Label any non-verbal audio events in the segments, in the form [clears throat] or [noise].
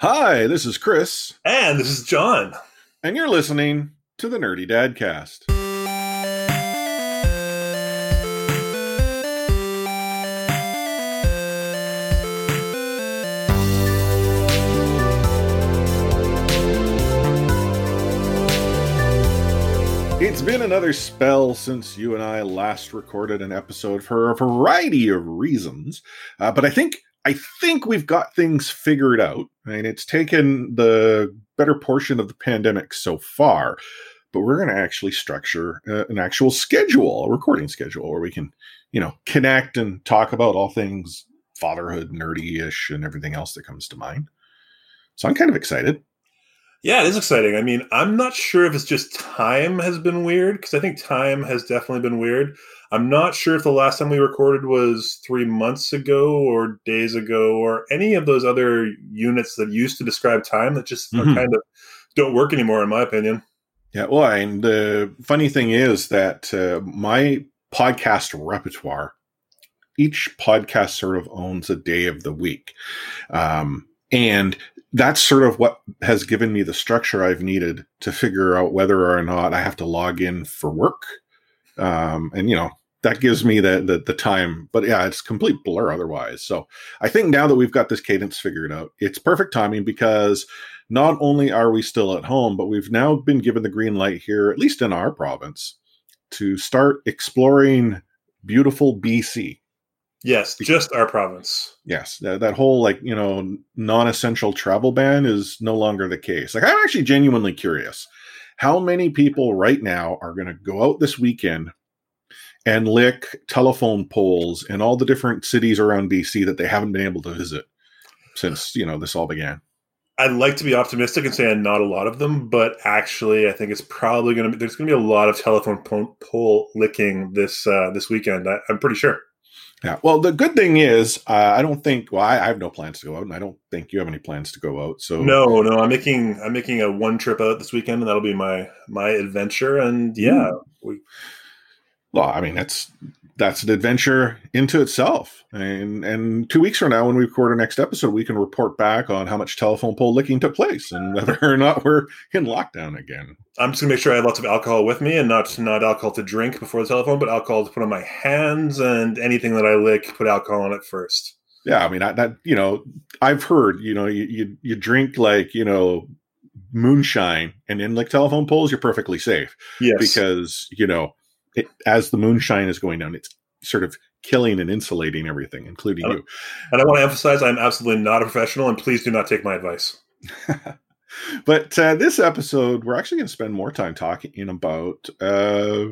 Hi, this is Chris, And this is John. and you're listening to the Nerdy Dadcast. It's been another spell since you and I last recorded an episode for a variety of reasons, uh, but I think I think we've got things figured out. Mean, it's taken the better portion of the pandemic so far, but we're going to actually structure uh, an actual schedule, a recording schedule, where we can, you know, connect and talk about all things fatherhood, nerdy-ish, and everything else that comes to mind. So I'm kind of excited. Yeah, it is exciting. I mean, I'm not sure if it's just time has been weird because I think time has definitely been weird. I'm not sure if the last time we recorded was three months ago or days ago or any of those other units that used to describe time that just Mhm. kind of don't work anymore, in my opinion. Yeah, well, and the funny thing is that uh, my podcast repertoire, each podcast sort of owns a day of the week. Um, and that's sort of what has given me the structure I've needed to figure out whether or not I have to log in for work. Um, and, you know, that gives me the, the the time but yeah it's complete blur otherwise so i think now that we've got this cadence figured out it's perfect timing because not only are we still at home, but we've now been given the green light here, at least in our province, to start exploring beautiful BC. Yes, just our province. Yes, that, that whole like, you know, non essential travel ban is no longer the case. Like, I'm actually genuinely curious how many people right now are going to go out this weekend and lick telephone poles in all the different cities around BC that they haven't been able to visit since, you know, this all began. I'd like to be optimistic and say not a lot of them, but actually, I think it's probably going to be. There's going to be a lot of telephone pole licking this uh, this weekend. I, I'm pretty sure. Yeah. Well, the good thing is, uh, I don't think. Well, I, I have no plans to go out, and I don't think you have any plans to go out. So No, no, I'm making I'm making a one trip out this weekend, and that'll be my my adventure. And yeah, we, Well, I mean, that's that's an adventure into itself. And and two weeks from now, when we record our next episode, we can report back on how much telephone pole licking took place and whether or not we're in lockdown again. I'm just gonna make sure I have lots of alcohol with me, and not not alcohol to drink before the telephone, but alcohol to put on my hands, and anything that I lick, put alcohol on it first. Yeah, I mean, I, that you know, I've heard you know, you you, you drink like you know moonshine and in like telephone poles, you're perfectly safe. Yes, because you know it, as the moonshine is going down it's sort of killing and insulating everything including Oh. you and I want to emphasize I'm absolutely not a professional, and please do not take my advice. [laughs] but uh, this episode we're actually going to spend more time talking about uh,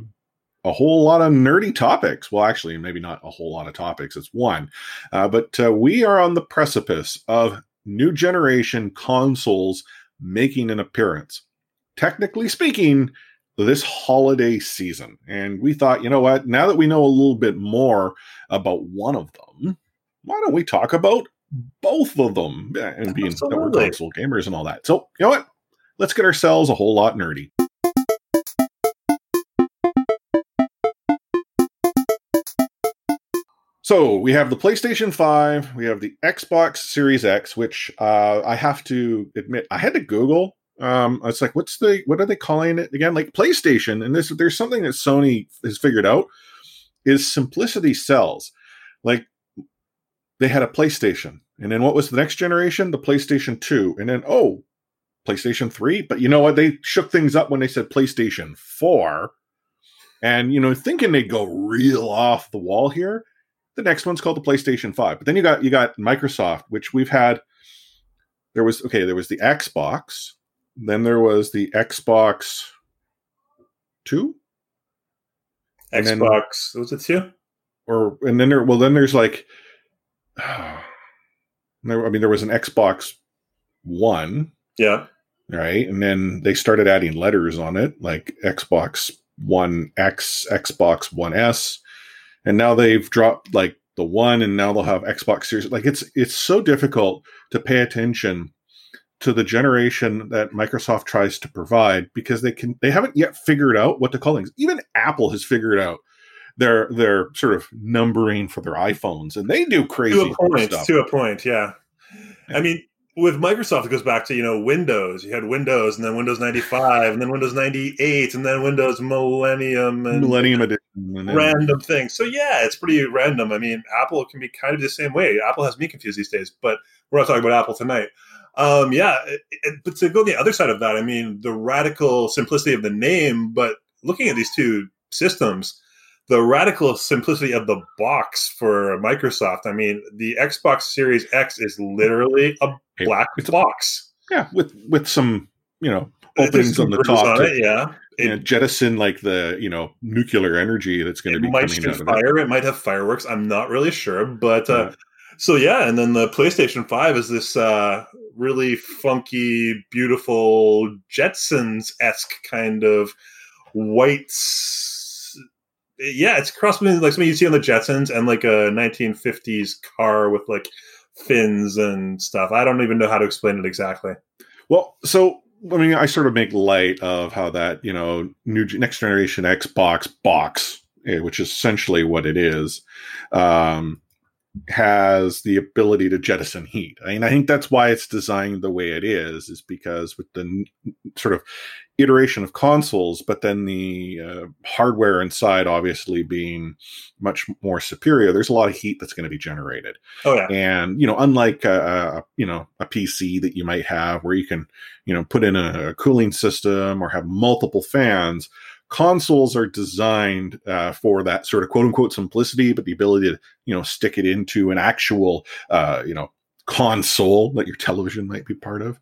a whole lot of nerdy topics well actually maybe not a whole lot of topics it's one uh, but uh, we are on the precipice of new generation consoles making an appearance technically speaking this holiday season. And we thought, you know what, now that we know a little bit more about one of them, why don't we talk about both of them and being that we're console gamers and all that. So, you know what? Let's get ourselves a whole lot nerdy. So we have the PlayStation 5, we have the Xbox Series X, which uh, I have to admit, I had to Google um it's like what's the what are they calling it again? Like playstation and this there's something that sony has figured out is simplicity sells. Like they had a playstation and then what was the next generation? The playstation 2 and then oh playstation 3 but you know what? They shook things up when they said playstation 4 and you know thinking they'd go real off the wall here the next one's called the playstation 5 but then you got you got microsoft which we've had there was okay there was the xbox then there was the Xbox Two, And then- Xbox, was it two? or and then there well then there's like, [sighs] there, I mean there was an Xbox One, Yeah, right? And then they started adding letters on it, like Xbox One X, Xbox One S, and now they've dropped like the one, and now they'll have Xbox Series. Like it's it's so difficult to pay attention to the generation that Microsoft tries to provide because they can they haven't yet figured out what to call things. Even Apple has figured out their their sort of numbering for their iPhones, and they do crazy to a point. stuff. To a point, yeah. I mean, with Microsoft, it goes back to you know Windows. You had Windows, and then Windows ninety five, and then Windows ninety eight, and then Windows Millennium, and Millennium Edition, random things. So yeah, it's pretty random. I mean, Apple can be kind of the same way. Apple has me confused these days, but we're not talking about Apple tonight. Um, yeah, it, it, but to go the other side of that, I mean, the radical simplicity of the name, but looking at these two systems, the radical simplicity of the box for Microsoft. I mean, the Xbox Series X is literally a black it's box. yeah, with with some you know openings on the top. On to, it, yeah. you know, jettison like the you know nuclear energy that's going to be might coming out of it. fire. It might have fireworks. I'm not really sure, but uh, Yeah. So yeah. And then the PlayStation Five is this uh, really funky, beautiful Jetsons esque kind of white. Yeah, it's cross between like something you see on the Jetsons and like a 1950s car with like fins and stuff. I don't even know how to explain it exactly. Well, so I mean, I sort of make light of how that you know new next generation Xbox box, eh, which is essentially what it is, um, has the ability to jettison heat. I mean, I think that's why it's designed the way it is, is because with the n- sort of iteration of consoles, but then the uh, hardware inside obviously being much more superior, there's a lot of heat that's going to be generated Oh yeah, and you know unlike a, a you know a pc that you might have where you can you know put in a, cooling system or have multiple fans consoles are designed uh, for that sort of quote unquote simplicity but the ability to you know stick it into an actual uh, you know console that your television might be part of.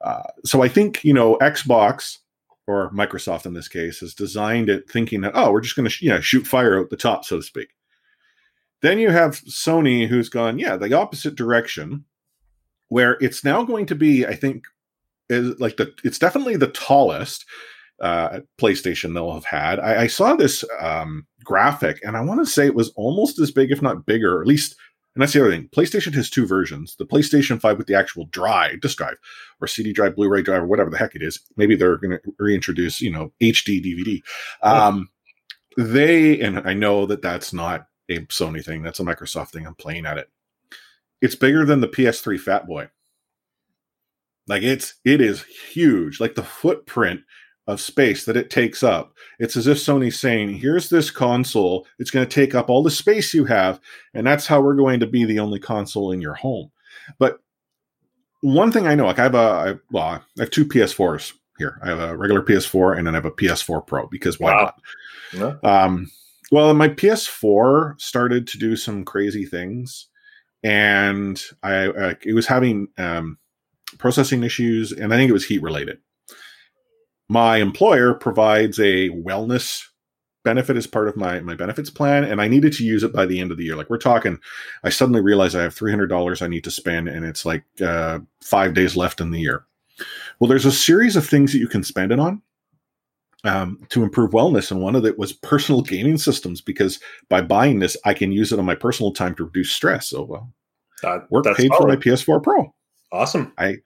Uh, so i think you know xbox or microsoft in this case has designed it thinking that oh we're just going to sh- you know shoot fire out the top so to speak. Then you have Sony who's gone, yeah, the opposite direction, where it's now going to be, I think, is like the it's definitely the tallest uh, PlayStation they'll have had. I, I saw this um, graphic, and I want to say it was almost as big, if not bigger, at least. And that's the other thing. PlayStation has two versions: the PlayStation Five with the actual drive, disk drive, or CD drive, Blu-ray drive, or whatever the heck it is. Maybe they're going to reintroduce, you know, HD DVD. Um, they and I know that that's not a Sony thing. That's a Microsoft thing. I'm playing at it. It's bigger than the PS3 Fat Boy. Like it's it is huge. Like the footprint of space that it takes up. It's as if Sony's saying, "Here's this console. It's going to take up all the space you have, and that's how we're going to be the only console in your home." But one thing I know, like I have a I, well, I have two PS4s here. I have a regular PS4 and then I have a PS4 Pro because why Wow. not? Yeah. Um, well, my PS4 started to do some crazy things, and I uh, it was having um, processing issues, and I think it was heat related. My employer provides a wellness benefit as part of my my benefits plan, and I needed to use it by the end of the year. Like we're talking, I suddenly realized I have three hundred dollars I need to spend, and it's like uh, five days left in the year. Well, there's a series of things that you can spend it on um, to improve wellness, and one of it was personal gaming systems because by buying this, I can use it on my personal time to reduce stress. So, well, That- work that's paid for my. PS4 Pro. awesome. i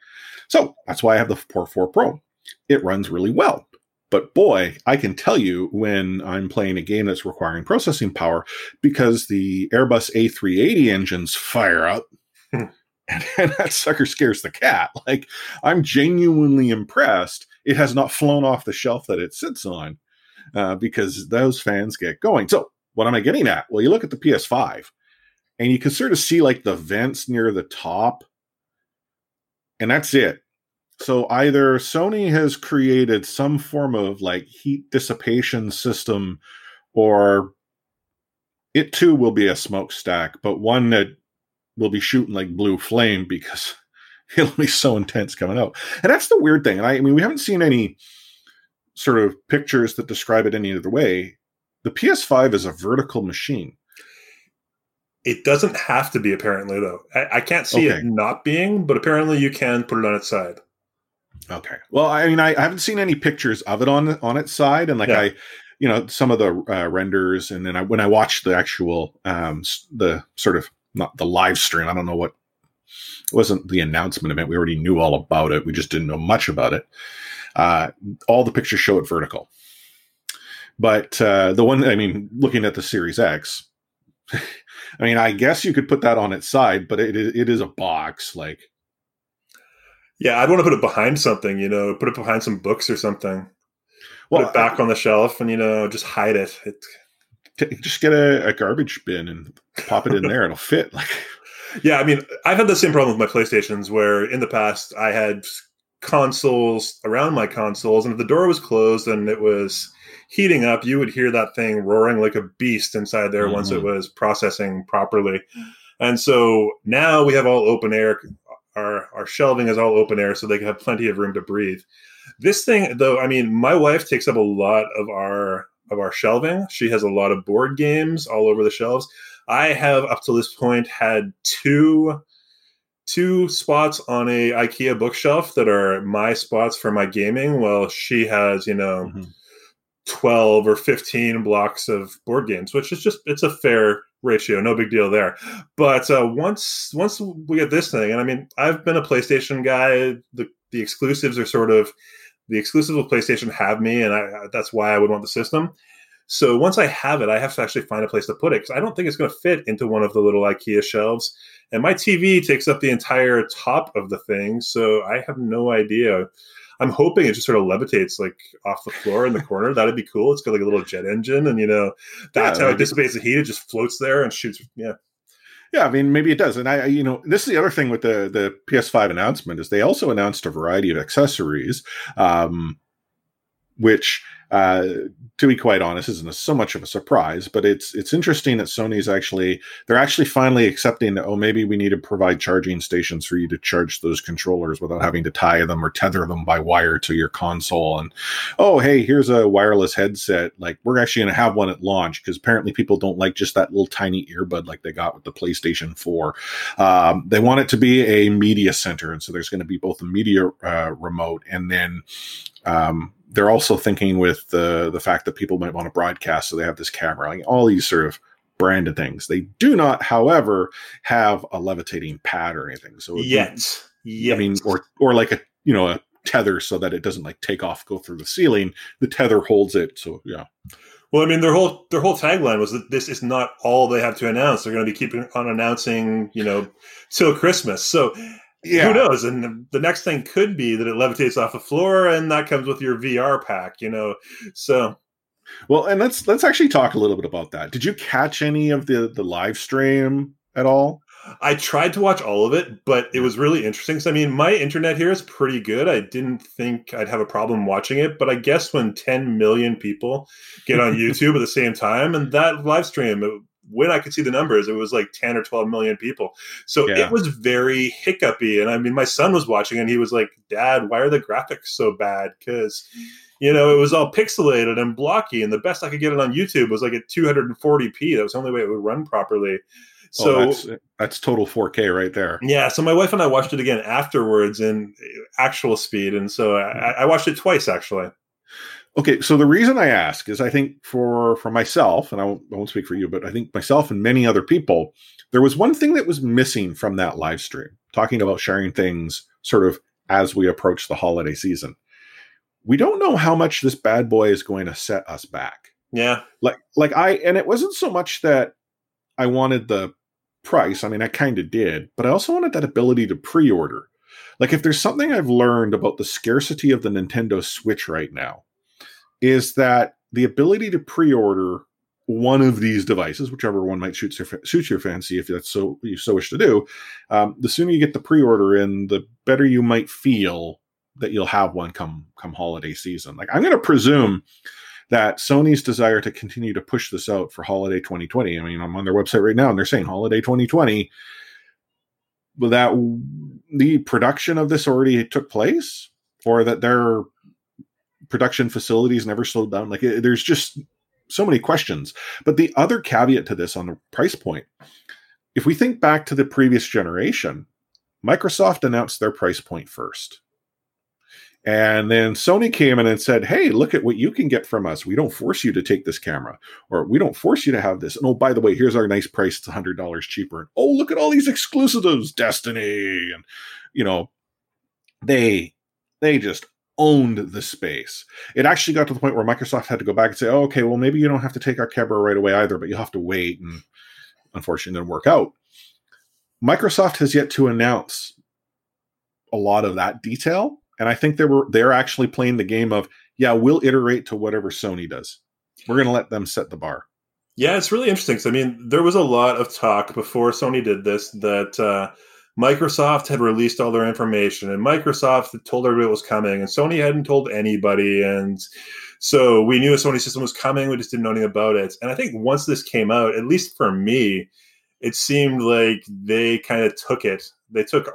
So that's why I have the 4 4 Pro. It runs really well. But boy, I can tell you when I'm playing a game that's requiring processing power because the Airbus A380 engines fire up. [laughs] Hmm. And, and [laughs] that sucker scares the cat. Like, I'm genuinely impressed. It has not flown off the shelf that it sits on uh, because those fans get going. So, what am I getting at? Well, you look at the PS5 and you can sort of see like the vents near the top and that's it. So either Sony has created some form of like heat dissipation system, or it too will be a smokestack, but one that will be shooting like blue flame because [laughs] it'll be so intense coming out. And that's the weird thing. And I, I mean, we haven't seen any sort of pictures that describe it any other way. The PS5 is a vertical machine. It doesn't have to be apparently though. I, I can't see Okay. it not being, but apparently you can put it on its side. Okay. Well, I mean, I, I haven't seen any pictures of it on on its side, and like Yeah. I, you know, some of the uh, renders, and then I, when I watched the actual, um, the sort of not the live stream, I don't know what it wasn't the announcement event. We already knew all about it. We just didn't know much about it. Uh, all the pictures show it vertical, but uh, the one, I mean, looking at the Series X. [laughs] I mean, I guess you could put that on its side, but it it is a box. Like, Yeah, I'd want to put it behind something, you know, put it behind some books or something. Well, put it back I, on the shelf and you know just hide it. it just get a, a, garbage bin and pop it in there. It'll fit. Like, [laughs] yeah, I mean, I've had the same problem with my PlayStations, where in the past I had consoles around my consoles, and if the door was closed and it was heating up, you would hear that thing roaring like a beast inside there mm-hmm. once it mm-hmm. was processing properly. And so now we have all open air. Our our shelving is all open air, so they can have plenty of room to breathe. This thing, though, I mean, my wife takes up a lot of our of our shelving. She has a lot of board games all over the shelves. I have up to this point had two two spots on a IKEA bookshelf that are my spots for my gaming. Well, she has, you know, mm-hmm. 12 or 15 blocks of board games, which is just it's a fair ratio, no big deal there. But uh, once once we get this thing, and I mean, I've been a PlayStation guy. The the exclusives are sort of the exclusives of PlayStation have me, and I, that's why I would want the system. So once I have it, I have to actually find a place to put it because I don't think it's going to fit into one of the little IKEA shelves. And my TV takes up the entire top of the thing, so I have no idea. I'm hoping it just sort of levitates like off the floor in the corner. That'd be cool. It's got like a little jet engine, and you know that's yeah, how it dissipates the heat. It just floats there and shoots. Yeah, yeah, I mean, maybe it does. And I, you know, this is the other thing with the the PS5 announcement is they also announced a variety of accessories, um, which uh, to be quite honest, isn't so much of a surprise, but it's it's interesting that Sony's actually they're actually finally accepting that oh maybe we need to provide charging stations for you to charge those controllers without having to tie them or tether them by wire to your console and oh hey here's a wireless headset like we're actually going to have one at launch because apparently people don't like just that little tiny earbud like they got with the PlayStation 4. Um, they want it to be a media center and so there's going to be both a media uh, remote and then um, they're also thinking with the the fact that people might want to broadcast, so they have this camera, like all these sort of branded things. They do not, however, have a levitating pad or anything. So yet, yeah, I mean, or or like a you know a tether so that it doesn't like take off, go through the ceiling. The tether holds it. So yeah. Well, I mean, their whole their whole tagline was that this is not all they have to announce. They're going to be keeping on announcing, you know, till Christmas. So yeah. who knows? And the next thing could be that it levitates off the floor, and that comes with your VR pack. You know, so. Well, and let's let's actually talk a little bit about that. Did you catch any of the the live stream at all? I tried to watch all of it, but it was really interesting. So, I mean, my internet here is pretty good. I didn't think I'd have a problem watching it, but I guess when 10 million people get on [laughs] YouTube at the same time, and that live stream, it, when I could see the numbers, it was like 10 or 12 million people. So yeah. it was very hiccupy. And I mean, my son was watching and he was like, Dad, why are the graphics so bad? Because, you know, it was all pixelated and blocky. And the best I could get it on YouTube was like at 240p. That was the only way it would run properly. Oh, so oh, that's, that's, total 4K right there. Yeah. So my wife and I watched it again afterwards in actual speed. And so I, hmm. I watched it twice actually. Okay, so the reason I ask is I think for for myself, and I won't, I won't speak for you, but I think myself and many other people, there was one thing that was missing from that live stream, talking about sharing things sort of as we approach the holiday season. We don't know how much this bad boy is going to set us back. Yeah. Like like I and it wasn't so much that I wanted the price. I mean, I kind of did, but I also wanted that ability to pre-order. Like if there's something I've learned about the scarcity of the Nintendo Switch right now, is that the ability to pre-order one of these devices, whichever one might suit your, suit your fancy, if that's so you so wish to do, um, the sooner you get the pre-order in, the better you might feel that you'll have one come come holiday season. Like I'm going to presume that Sony's desire to continue to push this out for holiday 2020. I mean, I'm on their website right now, and they're saying holiday 2020. But that the production of this already took place, or that they're production facilities never slowed down. Like it, there's just so many questions. But the other caveat to this on the price point, if we think back to the previous generation, Microsoft announced their price point first. And then Sony came in and said, Hey, look at what you can get from us. We don't force you to take this camera, or we don't force you to have this. And oh, by the way, here's our nice price. It's $100 cheaper. And oh, look at all these exclusives, Destiny. And, you know, they, they just owned the space. It actually got to the point where Microsoft had to go back and say, oh, okay, well, maybe you don't have to take our camera right away either, but you'll have to wait. And unfortunately, didn't work out. Microsoft has yet to announce a lot of that detail. And I think they were they're actually playing the game of yeah, we'll iterate to whatever Sony does. We're going to let them set the bar. Yeah, it's really interesting. I mean, there was a lot of talk before Sony did this that uh, Microsoft had released all their information, and Microsoft had told everybody it was coming, and Sony hadn't told anybody, and so we knew a Sony system was coming. We just didn't know anything about it. And I think once this came out, at least for me, it seemed like they kind of took it. They took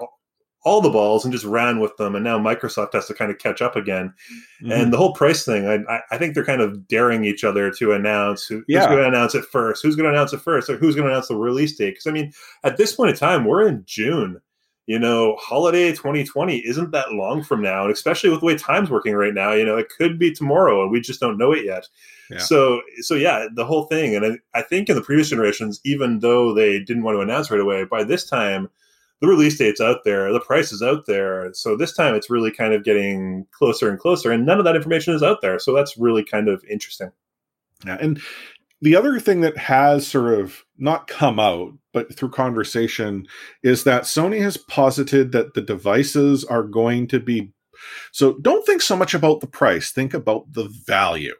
all the balls and just ran with them. And now Microsoft has to kind of catch up again. Mm-hmm. And the whole price thing, I, I, think they're kind of daring each other to announce who, yeah. who's going to announce it first, who's going to announce it first, or who's going to announce the release date. Because I mean, at this point in time, we're in June. You know, holiday 2020 isn't that long from now, and especially with the way time's working right now, you know, it could be tomorrow, and we just don't know it yet. Yeah. So, so yeah, the whole thing, and I, I think in the previous generations, even though they didn't want to announce right away, by this time the release date's out there, the price is out there. So this time it's really kind of getting closer and closer, and none of that information is out there. So that's really kind of interesting. Yeah, and the other thing that has sort of not come out, but through conversation, is that Sony has posited that the devices are going to be. So don't think so much about the price, think about the value.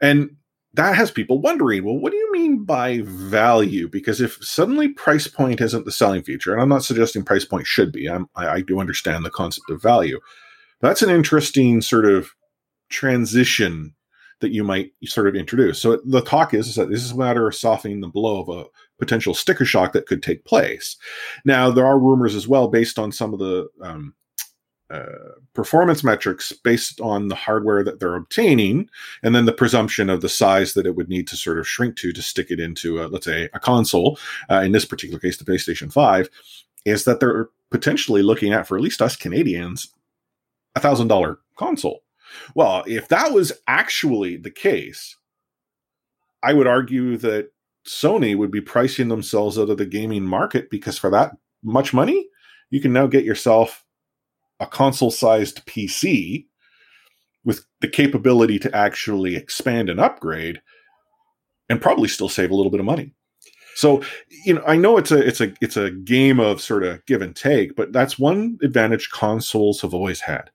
And that has people wondering, well, what do you mean by value? Because if suddenly price point isn't the selling feature, and I'm not suggesting price point should be, I, I do understand the concept of value. That's an interesting sort of transition that you might sort of introduce. So the talk is, is that this is a matter of softening the blow of a potential sticker shock that could take place. Now there are rumors as well, based on some of the um, uh, performance metrics based on the hardware that they're obtaining, and then the presumption of the size that it would need to sort of shrink to to stick it into, a, let's say, a console. Uh, in this particular case, the PlayStation Five, is that they're potentially looking at for at least us Canadians, a thousand dollar console. Well, if that was actually the case, I would argue that Sony would be pricing themselves out of the gaming market because for that much money, you can now get yourself a console sized PC with the capability to actually expand and upgrade and probably still save a little bit of money. So, you know, I know it's a it's a it's a game of sort of give and take, but that's one advantage consoles have always had.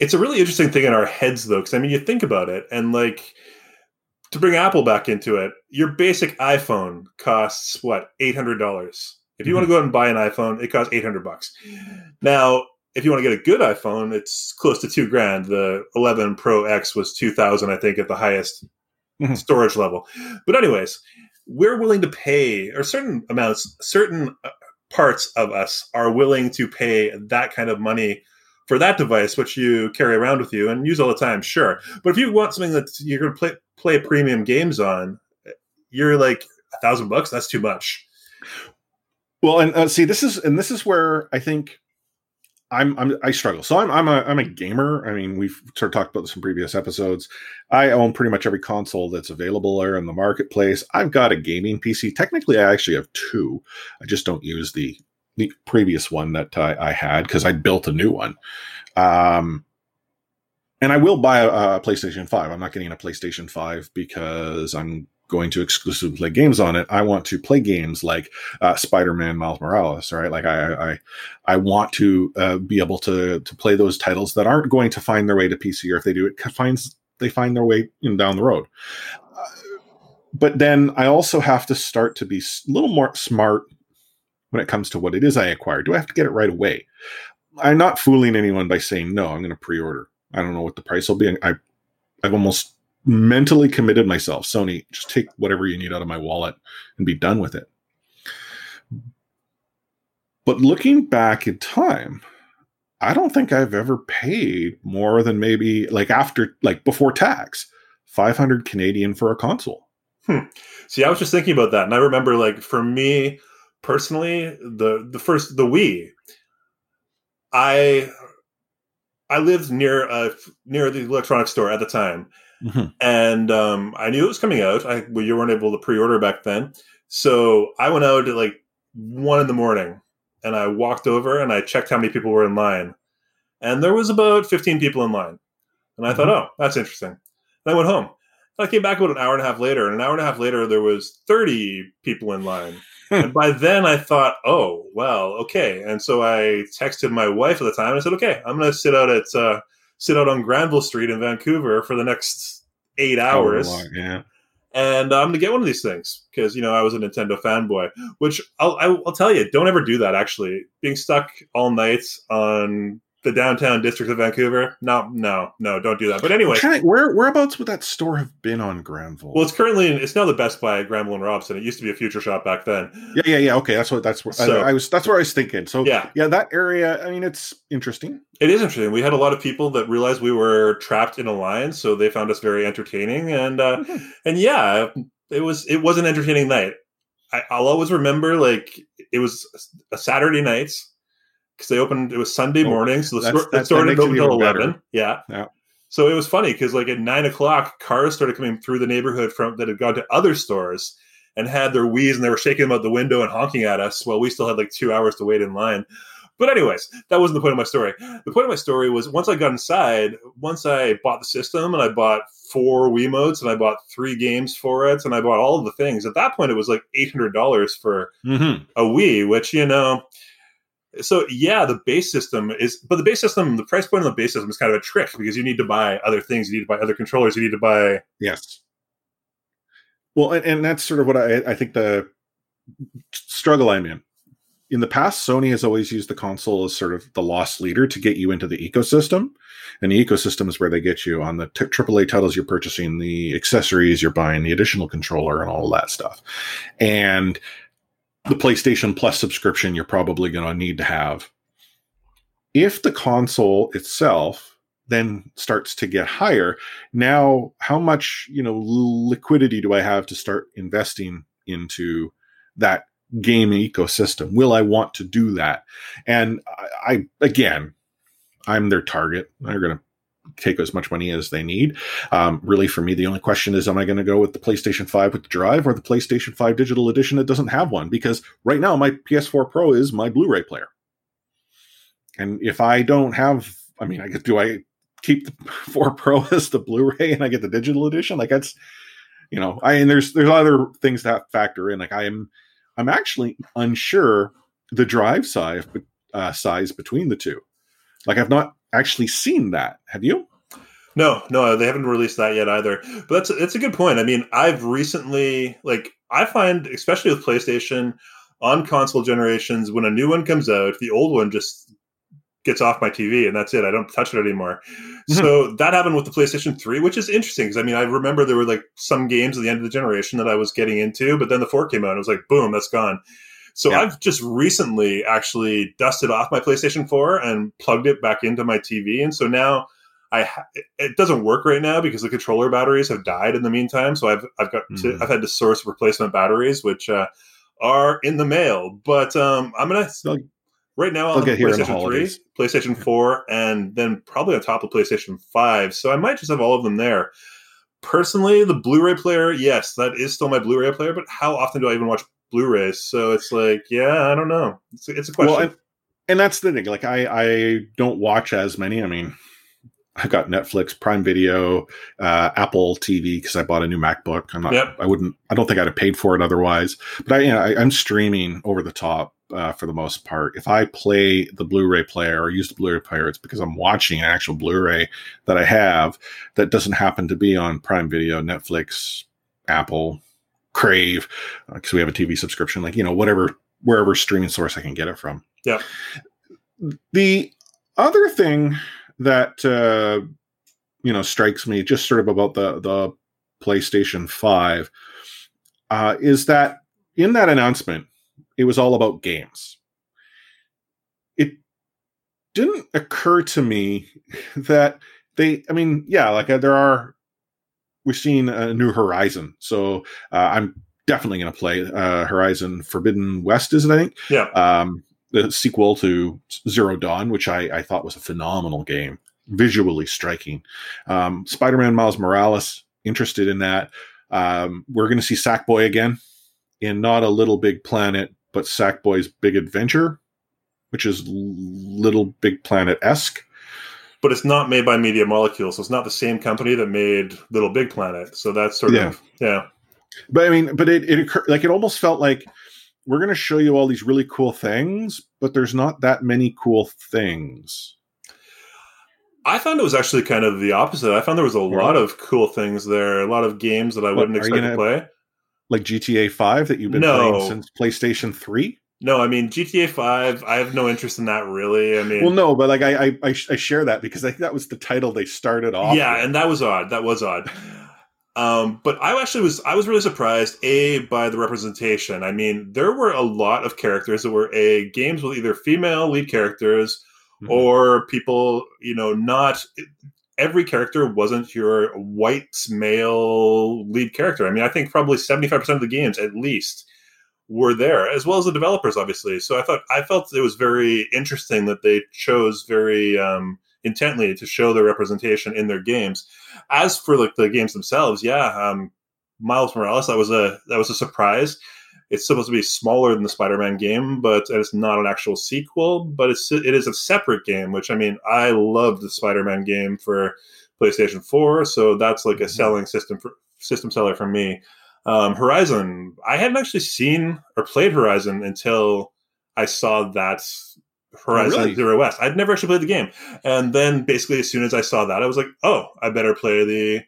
It's a really interesting thing in our heads though, because I mean you think about it and like to bring Apple back into it, your basic iPhone costs what, eight hundred dollars. If you mm-hmm. want to go out and buy an iPhone, it costs eight hundred bucks. Now, if you want to get a good iPhone, it's close to two grand. The 11 Pro X was 2000, I think, at the highest mm-hmm. storage level. But, anyways, we're willing to pay, or certain amounts, certain uh, parts of us are willing to pay that kind of money for that device, which you carry around with you and use all the time, sure. But if you want something that you're going to play, play premium games on, you're like a thousand bucks. That's too much. Well, and uh, see, this is and this is where I think I'm, I'm I struggle. So I'm I'm a I'm a gamer. I mean, we've sort of talked about this in previous episodes. I own pretty much every console that's available there in the marketplace. I've got a gaming PC. Technically, I actually have two. I just don't use the the previous one that I, I had because I built a new one. Um, and I will buy a, a PlayStation Five. I'm not getting a PlayStation Five because I'm going to exclusively play games on it. I want to play games like uh, Spider-Man, Miles Morales, right? Like I, I, I want to uh, be able to to play those titles that aren't going to find their way to PC, or if they do, it finds they find their way you know, down the road. Uh, but then I also have to start to be a little more smart when it comes to what it is I acquire. Do I have to get it right away? I'm not fooling anyone by saying no. I'm going to pre-order. I don't know what the price will be. I, I've almost mentally committed myself. Sony, just take whatever you need out of my wallet and be done with it. But looking back in time, I don't think I've ever paid more than maybe like after like before tax, 500 Canadian for a console. Hmm. See, I was just thinking about that and I remember like for me personally, the the first the Wii I I lived near a near the electronics store at the time Mm-hmm. And um, I knew it was coming out. I, well, you weren't able to pre-order back then, so I went out at like one in the morning, and I walked over and I checked how many people were in line, and there was about fifteen people in line. And I mm-hmm. thought, oh, that's interesting. And I went home. I came back about an hour and a half later, and an hour and a half later, there was 30 people in line. [laughs] and by then, I thought, oh, well, okay. And so I texted my wife at the time. And I said, okay, I'm going to sit out at uh, sit out on Granville Street in Vancouver for the next eight hours. yeah. And I'm going to get one of these things because, you know, I was a Nintendo fanboy, which I'll, I'll tell you, don't ever do that, actually. Being stuck all night on the downtown district of Vancouver. No, no, no, don't do that. But anyway, where whereabouts would that store have been on Granville? Well, it's currently in, it's now the Best Buy at Granville and Robson. It used to be a Future Shop back then. Yeah, yeah, yeah. Okay, that's what that's what so, I, I, was. That's where I was thinking. So yeah, yeah, that area. I mean, it's interesting. It is interesting. We had a lot of people that realized we were trapped in a line, so they found us very entertaining, and uh, mm-hmm. and yeah, it was it was an entertaining night. I, I'll always remember like it was a Saturday night because they opened. It was Sunday oh, morning, so the that's, store, that's, store open until eleven. Yeah. yeah. So it was funny because like at nine o'clock, cars started coming through the neighborhood from that had gone to other stores and had their Wii's and they were shaking them out the window and honking at us while we still had like two hours to wait in line. But anyways, that wasn't the point of my story. The point of my story was once I got inside, once I bought the system and I bought four Wiimotes and I bought three games for it and I bought all of the things. At that point, it was like eight hundred dollars for mm-hmm. a Wii, which you know so yeah, the base system is, but the base system, the price point of the base system is kind of a trick because you need to buy other things, you need to buy other controllers, you need to buy. Yes. Well, and, and that's sort of what I, I think the struggle I'm in. In the past, Sony has always used the console as sort of the loss leader to get you into the ecosystem. And the ecosystem is where they get you on the t- AAA titles you're purchasing, the accessories you're buying, the additional controller, and all that stuff. And the PlayStation Plus subscription you're probably going to need to have. If the console itself then starts to get higher, now how much, you know, liquidity do I have to start investing into that game ecosystem? Will I want to do that? And I, I again, I'm their target. They're going to take as much money as they need. Um, really, for me, the only question is, am I going to go with the PlayStation 5 with the drive or the PlayStation 5 digital edition that doesn't have one? Because right now, my PS4 Pro is my Blu ray player. And if I don't have, I mean, I guess, do I keep the [laughs] 4 Pro [laughs] as the Blu ray and I get the digital edition? Like, that's, you know, I, and there's, there's other things that factor in. Like, I am, I'm actually unsure the drive size, uh, size between the two. Like, I've not actually seen that. Have you? No, no, they haven't released that yet either. But that's that's a good point. I mean, I've recently like I find especially with PlayStation on console generations when a new one comes out, the old one just gets off my TV and that's it. I don't touch it anymore. Mm-hmm. So that happened with the PlayStation 3, which is interesting because I mean, I remember there were like some games at the end of the generation that I was getting into, but then the 4 came out and it was like, boom, that's gone. So yeah. I've just recently actually dusted off my PlayStation 4 and plugged it back into my TV. And so now I ha- it doesn't work right now because the controller batteries have died in the meantime. So I've I've got to, mm-hmm. I've had to source replacement batteries, which uh, are in the mail. But um, I'm gonna they'll, right now I'll get PlayStation Three, PlayStation Four, and then probably on top of PlayStation Five. So I might just have all of them there. Personally, the Blu-ray player, yes, that is still my Blu-ray player. But how often do I even watch Blu-rays. So it's like, yeah, I don't know. It's, it's a question. Well, and, and that's the thing. Like, I I don't watch as many. I mean, I've got Netflix, Prime Video, uh, Apple TV because I bought a new MacBook. I'm not. Yep. I wouldn't. I don't think I'd have paid for it otherwise. But I, you know, I am streaming over the top uh, for the most part. If I play the Blu-ray player or use the Blu-ray player, it's because I'm watching an actual Blu-ray that I have that doesn't happen to be on Prime Video, Netflix, Apple, crave because uh, we have a TV subscription, like you know whatever wherever streaming source I can get it from. Yeah. The other thing that uh, you know strikes me just sort of about the the PlayStation Five uh, is that in that announcement it was all about games. It didn't occur to me [laughs] that they i mean yeah like uh, there are we've seen a new Horizon, so uh, I'm definitely going to play uh, Horizon Forbidden West. Is it? I think. Yeah. Um, the sequel to Zero Dawn, which I, I thought was a phenomenal game, visually striking. Um, Spider-Man Miles Morales, interested in that. Um, we're going to see Sackboy again in not a Little Big Planet, but Sackboy's Big Adventure, which is Little Big Planet esque. But it's not made by Media Molecule, so it's not the same company that made Little Big Planet. So that's sort Yeah. of yeah. But I mean, but it it occur- like it almost felt like we're going to show you all these really cool things, but there's not that many cool things. I found it was actually kind of the opposite. I found there was a lot of cool things there, a lot of games that I What, wouldn't expect to play. Like GTA Five that you've been No. playing since PlayStation Three. No, I mean GTA Five. I have no interest in that really. I mean, Well, no, but like I, I I sh- I share that because I think that was the title they started off. yeah, with. and that was odd. That was odd. Um, but I actually was I was really surprised a by the representation. I mean, there were a lot of characters that were a games with either female lead characters Mhm. or people, you know, not every character wasn't your white male lead character. I mean, I think probably 75% of the games at least were there, as well as the developers, obviously. So I thought I felt it was very interesting that they chose very um, intently to show their representation in their games. As for like the games themselves, yeah, um, Miles Morales that was a that was a surprise. It's supposed to be smaller than the Spider-Man game, but it's not an actual sequel. But it's it is a separate game, which I mean, I love the Spider-Man game for PlayStation Four, so that's like a Mhm. selling system for system seller for me. Um, Horizon, I hadn't actually seen or played Horizon until I saw that Horizon really? Zero West. I'd never actually played the game, and then basically as soon as I saw that, I was like, "Oh, I better play the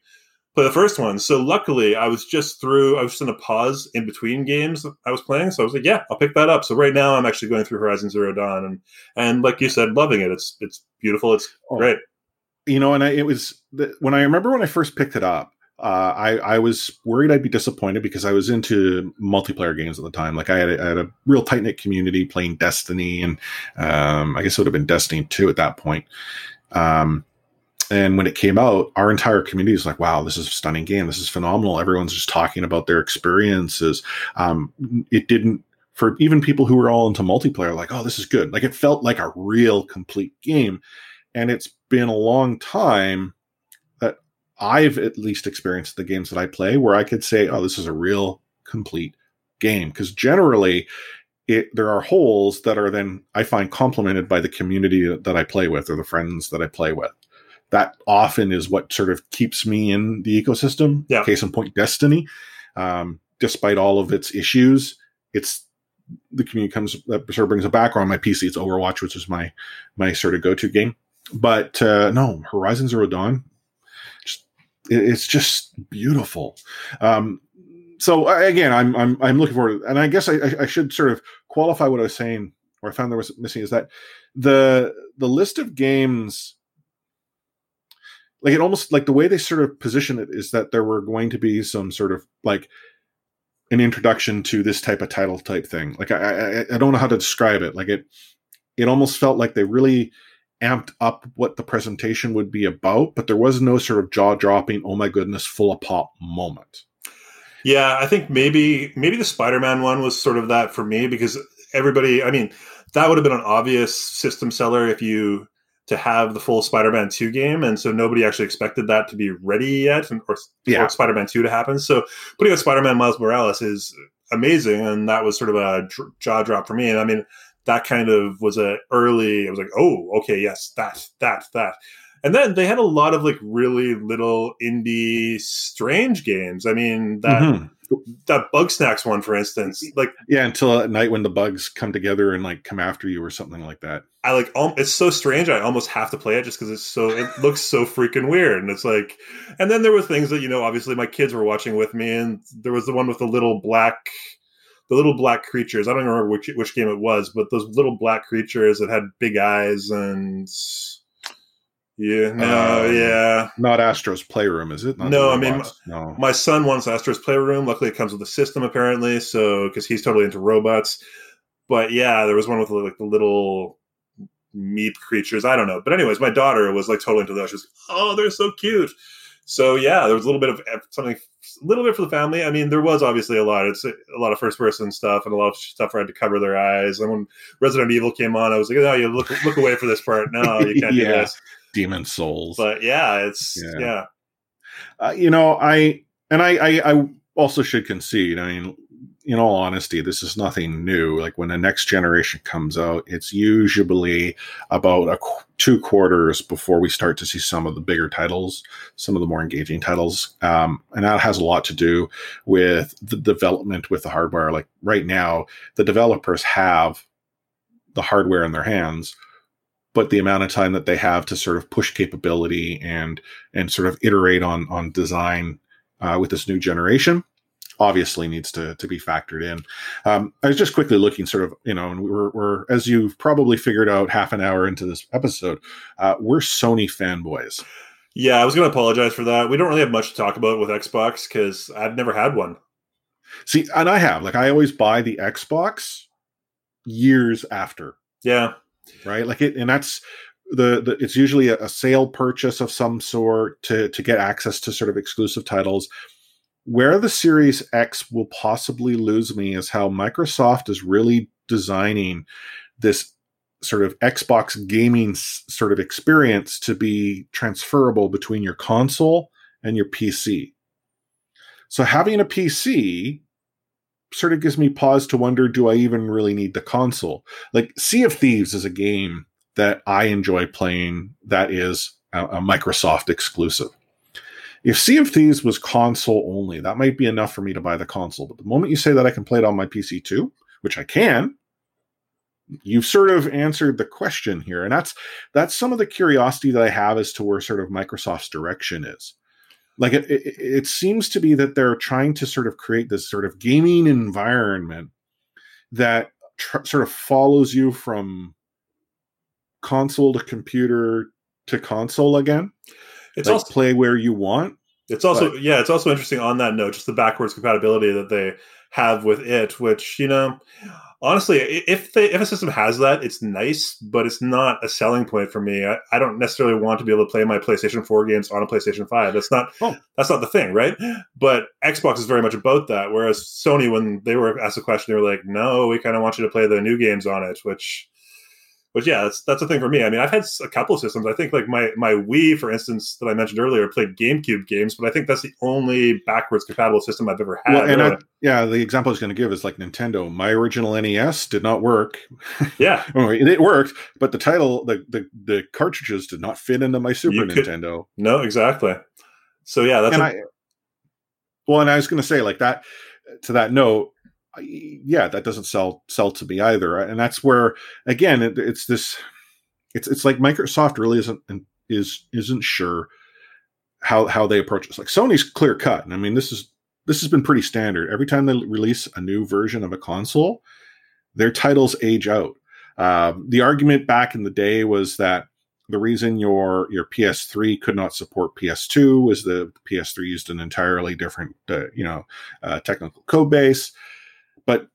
play the first one." So luckily, I was just through. I was just in a pause in between games I was playing, so I was like, "Yeah, I'll pick that up." So right now, I'm actually going through Horizon Zero Dawn, and and like you said, loving it. It's it's beautiful. It's Oh, great. you know, and I, it was the, when I remember when I first picked it up. Uh, I I was worried I'd be disappointed because I was into multiplayer games at the time. Like I had a, I had a real tight knit community playing Destiny, and um, I guess it would have been Destiny two at that point. Um, and when it came out, our entire community was like, "Wow, this is a stunning game. This is phenomenal." Everyone's just talking about their experiences. Um, it didn't for even people who were all into multiplayer, like, "Oh, this is good." Like it felt like a real complete game, and it's been a long time I've at least experienced the games that I play where I could say, "Oh, this is a real complete game." Because generally, it there are holes that are then I find complemented by the community that, I play with or the friends that I play with. That often is what sort of keeps me in the ecosystem. Yeah. Case in point, Destiny. Um, despite all of its issues, it's the community comes that sort of brings it back. Or on my PC, it's Overwatch, which is my my sort of go to game. But uh, no, Horizon Zero Dawn, it's just beautiful. Um, so again, I'm I'm I'm looking forward, to, and I guess I, I- should sort of qualify what I was saying, or I found there was missing, is that the the list of games, like it almost like the way they sort of position it is that there were going to be some sort of like an introduction to this type of title type thing. Like I I, I don't know how to describe it. Like it it almost felt like they really amped up what the presentation would be about, but there was no sort of jaw dropping, oh my goodness, full of pop moment. Yeah, I think maybe maybe the Spider-Man one was sort of that for me because everybody, I mean, that would have been an obvious system seller if you to have the full Spider-Man 2 game and so nobody actually expected that to be ready yet and or, Yeah. or Spider-Man 2 to happen. So putting out Spider-Man Miles Morales is amazing and that was sort of a jaw drop for me and I mean that kind of was a early I was like, "Oh, okay, yes, that that that." And then they had a lot of like really little indie strange games. I mean, that Mhm. that Bugsnax one, for instance, like Yeah, until at night when the bugs come together and like come after you or something like that. I like, um, it's so strange. I almost have to play it just because it's so it looks so freaking weird. And it's like, and then there were things that you know, obviously my kids were watching with me, and there was the one with the little black, the little black creatures. I don't remember which which game it was, but those little black creatures that had big eyes and yeah, no, Um, yeah. Not Astro's Playroom, is it? Not No, I mean, robots. no. My son wants Astro's Playroom. Luckily, it comes with a system apparently, so because he's totally into robots. But yeah, there was one with like the little meep creatures. I don't know, but anyways, my daughter was like totally into those. She was, oh, they're so cute. So yeah, there was a little bit of something, a little bit for the family. I mean, there was obviously a lot. It's a, a lot of first person stuff and a lot of stuff where I had to cover their eyes. And when Resident Evil came on, I was like, oh, you look look away for this part. No, [laughs] you can't Yeah. do this. Demon Souls. But yeah, it's Yeah. yeah. uh, you know, I and I, I, I also should concede. I mean, in all honesty, this is nothing new. Like when the next generation comes out, it's usually about a qu- two quarters before we start to see some of the bigger titles, some of the more engaging titles, um, and that has a lot to do with the development with the hardware. Like right now, the developers have the hardware in their hands, but the amount of time that they have to sort of push capability and and sort of iterate on on design uh, with this new generation obviously needs to to be factored in. Um, I was just quickly looking, sort of, you know, and we were, we're as you've probably figured out half an hour into this episode, uh, we're Sony fanboys. Yeah, I was going to apologize for that. We don't really have much to talk about with Xbox because I've never had one. See, and I have like I always buy the Xbox years after. Yeah, right. Like it, and that's the, the it's usually a, a sale purchase of some sort to to get access to sort of exclusive titles where the Series X will possibly lose me is how Microsoft is really designing this sort of Xbox gaming sort of experience to be transferable between your console and your PC. So having a PC sort of gives me pause to wonder do I even really need the console? Like Sea of Thieves is a game that I enjoy playing that is a, Microsoft exclusive. If Sea of Thieves was console only, that might be enough for me to buy the console. But the moment you say that I can play it on my PC too, which I can, you've sort of answered the question here. And that's that's some of the curiosity that I have as to where sort of Microsoft's direction is. Like it, it, it seems to be that they're trying to sort of create this sort of gaming environment that tr- sort of follows you from console to computer to console again. It's like also play where you want. It's also but, yeah, it's also interesting on that note, just the backwards compatibility that they have with it, which you know, honestly, if they if a system has that, it's nice, but it's not a selling point for me. I, I don't necessarily want to be able to play my PlayStation 4 games on a PlayStation 5. That's not oh. that's not the thing, right? But Xbox is very much about that. Whereas Sony, when they were asked a question, they were like, "No, we kind of want you to play the new games on it," which but yeah, that's that's the thing for me. I mean, I've had a couple of systems. I think like my my Wii, for instance, that I mentioned earlier, played GameCube games, but I think that's the only backwards compatible system I've ever had. Well, and uh, I, yeah, the example I was going to give is like Nintendo. My original NES did not work. [laughs] Yeah, oh, it worked, but the title, the, the the cartridges did not fit into my Super Nintendo. No, exactly. So yeah, that's. And a, I, well, and I was going to say like that. To that note, yeah, that doesn't sell sell to me either. And that's where again, it, it's this. It's it's like Microsoft really isn't is isn't sure how how they approach this. Like Sony's clear cut, and I mean this is this has been pretty standard. Every time they release a new version of a console, their titles age out. Uh, the argument back in the day was that the reason your your PS3 could not support PS2 was the PS3 used an entirely different uh, you know uh, technical code base. But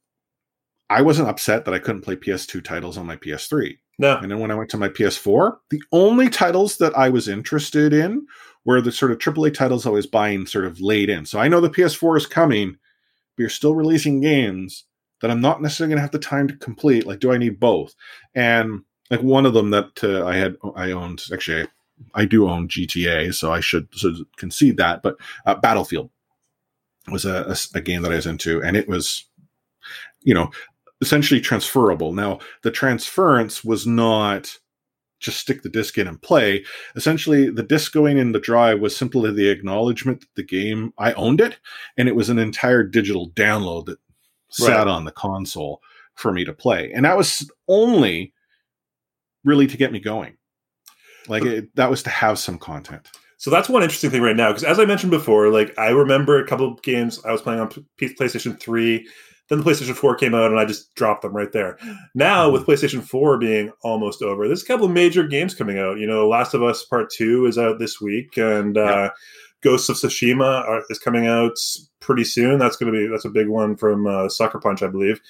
I wasn't upset that I couldn't play PS2 titles on my PS3. No. And then when I went to my PS4, the only titles that I was interested in were the sort of AAA titles I was buying sort of laid in. So I know the PS4 is coming, but you're still releasing games that I'm not necessarily going to have the time to complete. Like, do I need both? And like one of them that uh, I had, I owned, actually, I, I, do own GTA, so I should, should concede that. But uh, Battlefield was a, a, a game that I was into, and it was you know, essentially transferable. Now, the transference was not just stick the disc in and play. Essentially, the disc going in the drive was simply the acknowledgement that the game I owned it, and it was an entire digital download that sat right. on the console for me to play. And that was only really to get me going. Like it, that was to have some content. So that's one interesting thing right now because as I mentioned before, like I remember a couple of games I was playing on PlayStation 3 then the PlayStation 4 came out and I just dropped them right there. Now, with mm-hmm. PlayStation 4 being almost over, there's a couple of major games coming out. You know, Last of Us Part 2 is out this week, and yeah. uh, Ghosts of Tsushima are, is coming out pretty soon. That's going to be that's a big one from uh, Sucker Punch, I believe.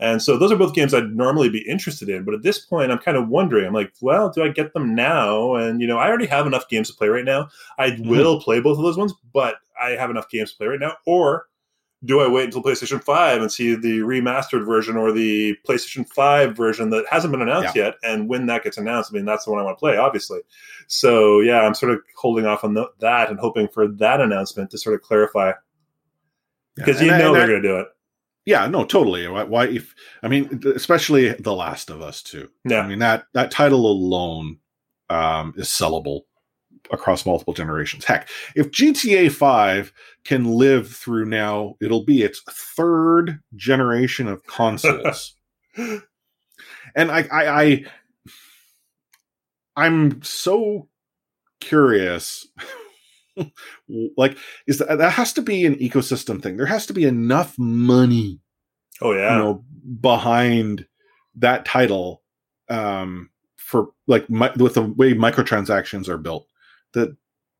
And so those are both games I'd normally be interested in. But at this point, I'm kind of wondering, I'm like, well, do I get them now? And, you know, I already have enough games to play right now. I mm-hmm. will play both of those ones, but I have enough games to play right now. Or do I wait until PlayStation 5 and see the remastered version or the PlayStation 5 version that hasn't been announced yeah. yet? And when that gets announced, I mean, that's the one I want to play, obviously. So, yeah, I'm sort of holding off on the, that and hoping for that announcement to sort of clarify. Because yeah, you know I, they're going to do it. Yeah, no, totally. Why, why? If I mean, especially The Last of Us too. Yeah. I mean that that title alone um, is sellable across multiple generations. Heck, if GTA Five can live through now, it'll be its third generation of consoles. [laughs] and I, I, I, I'm so curious. [laughs] like, is that that has to be an ecosystem thing? There has to be enough money Oh yeah. you know behind that title um for like mi- with the way microtransactions are built that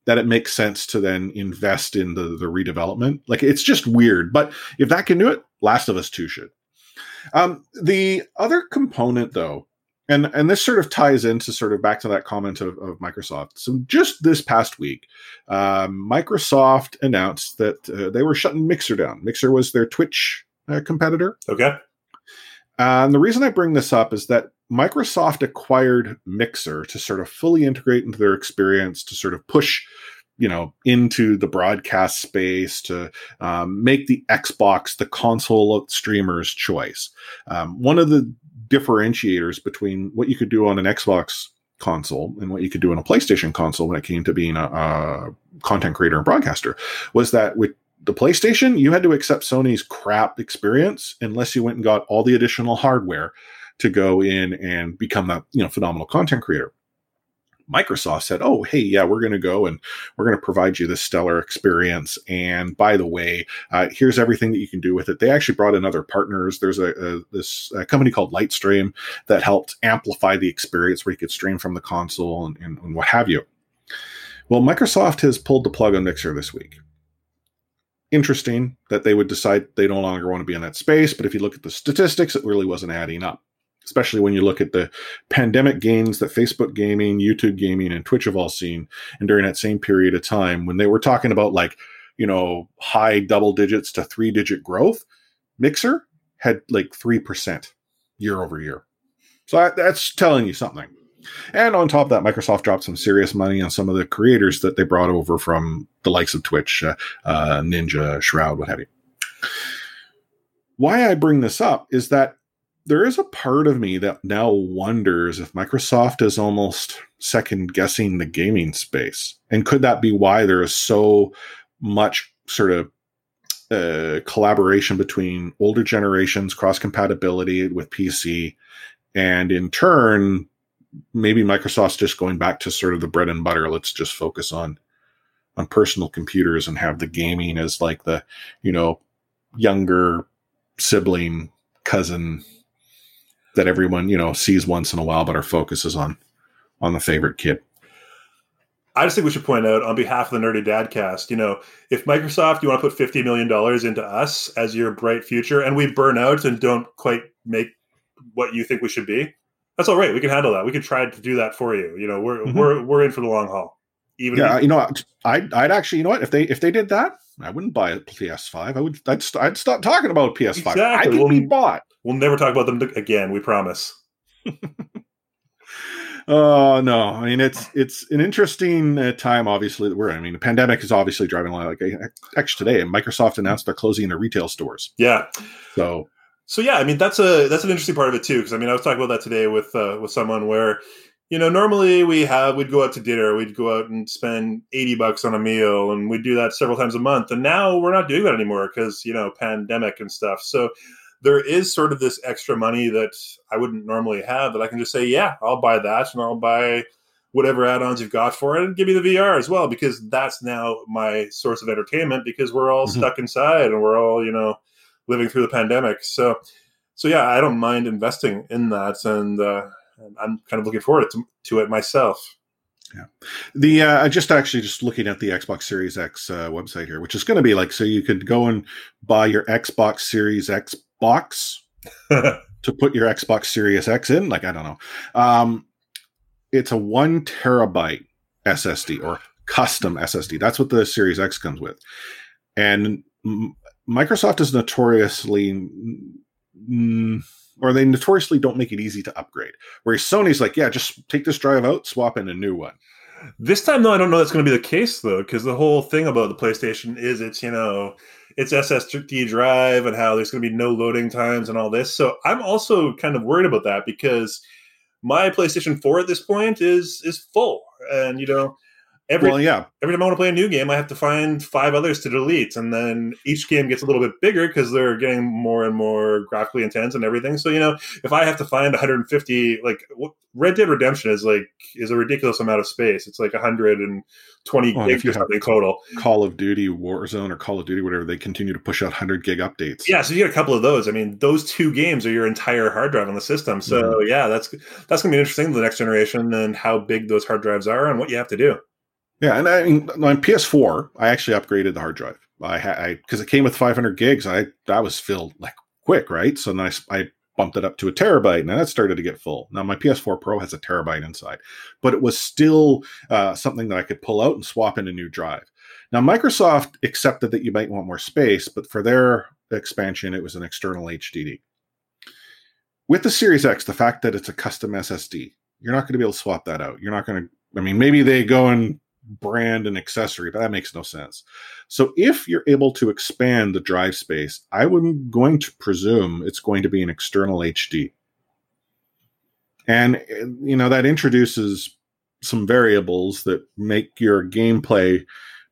that it makes sense to then invest in the the redevelopment. Like it's just weird but if that can do it last of us 2 should. Um the other component though and and this sort of ties into sort of back to that comment of, of microsoft. So just this past week um, microsoft announced that uh, they were shutting mixer down. Mixer was their twitch uh, competitor. Okay. and the reason I bring this up is that Microsoft acquired Mixer to sort of fully integrate into their experience, to sort of push, you know, into the broadcast space, to um, make the Xbox the console streamer's choice. Um, one of the differentiators between what you could do on an Xbox console and what you could do on a PlayStation console when it came to being a, a content creator and broadcaster was that with the PlayStation, you had to accept Sony's crap experience unless you went and got all the additional hardware to go in and become that you know phenomenal content creator. Microsoft said, "Oh, hey, yeah, we're going to go and we're going to provide you this stellar experience. And by the way, uh, here's everything that you can do with it." They actually brought in other partners. There's a, a this a company called Lightstream that helped amplify the experience where you could stream from the console and, and, and what have you. Well, Microsoft has pulled the plug on Mixer this week interesting that they would decide they no longer want to be in that space. But if you look at the statistics, it really wasn't adding up, especially when you look at the pandemic gains that Facebook gaming, YouTube gaming, and Twitch have all seen. And during that same period of time, when they were talking about like, you know, high double digits to three digit growth, Mixer had like 3% year over year. So that- that's telling you something. And on top of that, Microsoft dropped some serious money on some of the creators that they brought over from the likes of Twitch, uh, uh, Ninja, Shroud, what have you. Why I bring this up is that there is a part of me that now wonders if Microsoft is almost second guessing the gaming space. And could that be why there is so much sort of uh, collaboration between older generations, cross compatibility with PC, and in turn, maybe Microsoft's just going back to sort of the bread and butter. Let's just focus on on personal computers and have the gaming as like the you know younger sibling cousin that everyone you know sees once in a while, but our focus is on on the favorite kid. I just think we should point out on behalf of the Nerdy Dadcast, you know, if Microsoft, you want to put $50 million into us as your bright future and we burn out and don't quite make what you think we should be, that's all right. We can handle that. We can try to do that for you. You know, we're, Mhm. we're, we're in for the long haul. Even Yeah, if- you know, I'd I'd actually you know what if they if they did that, I wouldn't buy a PS5. I would I'd st- I'd stop talking about PS5. I Exactly. can Well, be bought. we'll never talk about them again. We promise. [laughs] Oh no! I mean, it's it's an interesting uh, time. Obviously, that we're. in. I mean, the pandemic is obviously driving a lot. Like uh, actually today, Microsoft announced they're closing their retail stores. Yeah. So So yeah, I mean that's a that's an interesting part of it too because I mean I was talking about that today with uh, with someone where you know normally we have we'd go out to dinner we'd go out and spend 80 bucks on a meal and we'd do that several times a month and now we're not doing that anymore because you know pandemic and stuff so there is sort of this extra money that I wouldn't normally have that I can just say yeah I'll buy that and I'll buy whatever add-ons you've got for it and give me the VR as well because that's now my source of entertainment because we're all Mhm. stuck inside and we're all you know living through the pandemic. So, so yeah, I don't mind investing in that, and uh, I'm kind of looking forward to, to it myself. Yeah, the uh, I just actually just looking at the Xbox Series X uh, website here, which is going to be like so you could go and buy your Xbox Series X box [laughs] to put your Xbox Series X in. Like I don't know, um, it's a one terabyte SSD or custom SSD. That's what the Series X comes with, and M- Microsoft is notoriously. Mm, or they notoriously don't make it easy to upgrade. Whereas Sony's like, yeah, just take this drive out, swap in a new one. this time, though, I don't know that's going to be the case though, because the whole thing about the PlayStation is it's you know its SSD drive and how there's going to be no loading times and all this. So I'm also kind of worried about that because my PlayStation 4 at this point is is full, and you know every well, yeah. every time I want to play a new game, I have to find five others to delete, and then each game gets a little bit bigger because they're getting more and more graphically intense and everything. So you know, if I have to find 150, like Red Dead Redemption is like is a ridiculous amount of space. It's like 120 well, gigs or something total. Call of Duty Warzone or Call of Duty whatever, they continue to push out 100 gig updates. Yeah, so you get a couple of those. I mean, those two games are your entire hard drive on the system. So mm-hmm. yeah, that's that's gonna be interesting the next generation and how big those hard drives are and what you have to do. Yeah, and I mean on PS4, I actually upgraded the hard drive. I had because it came with 500 gigs. I that was filled like quick, right? So then I, I bumped it up to a terabyte, and that started to get full. Now my PS4 Pro has a terabyte inside, but it was still uh, something that I could pull out and swap in a new drive. Now Microsoft accepted that you might want more space, but for their expansion, it was an external HDD. With the Series X, the fact that it's a custom SSD, you're not going to be able to swap that out. You're not going to. I mean, maybe they go and brand and accessory, but that makes no sense. So if you're able to expand the drive space, I am going to presume it's going to be an external HD. And eh, you know that introduces some variables that make your gameplay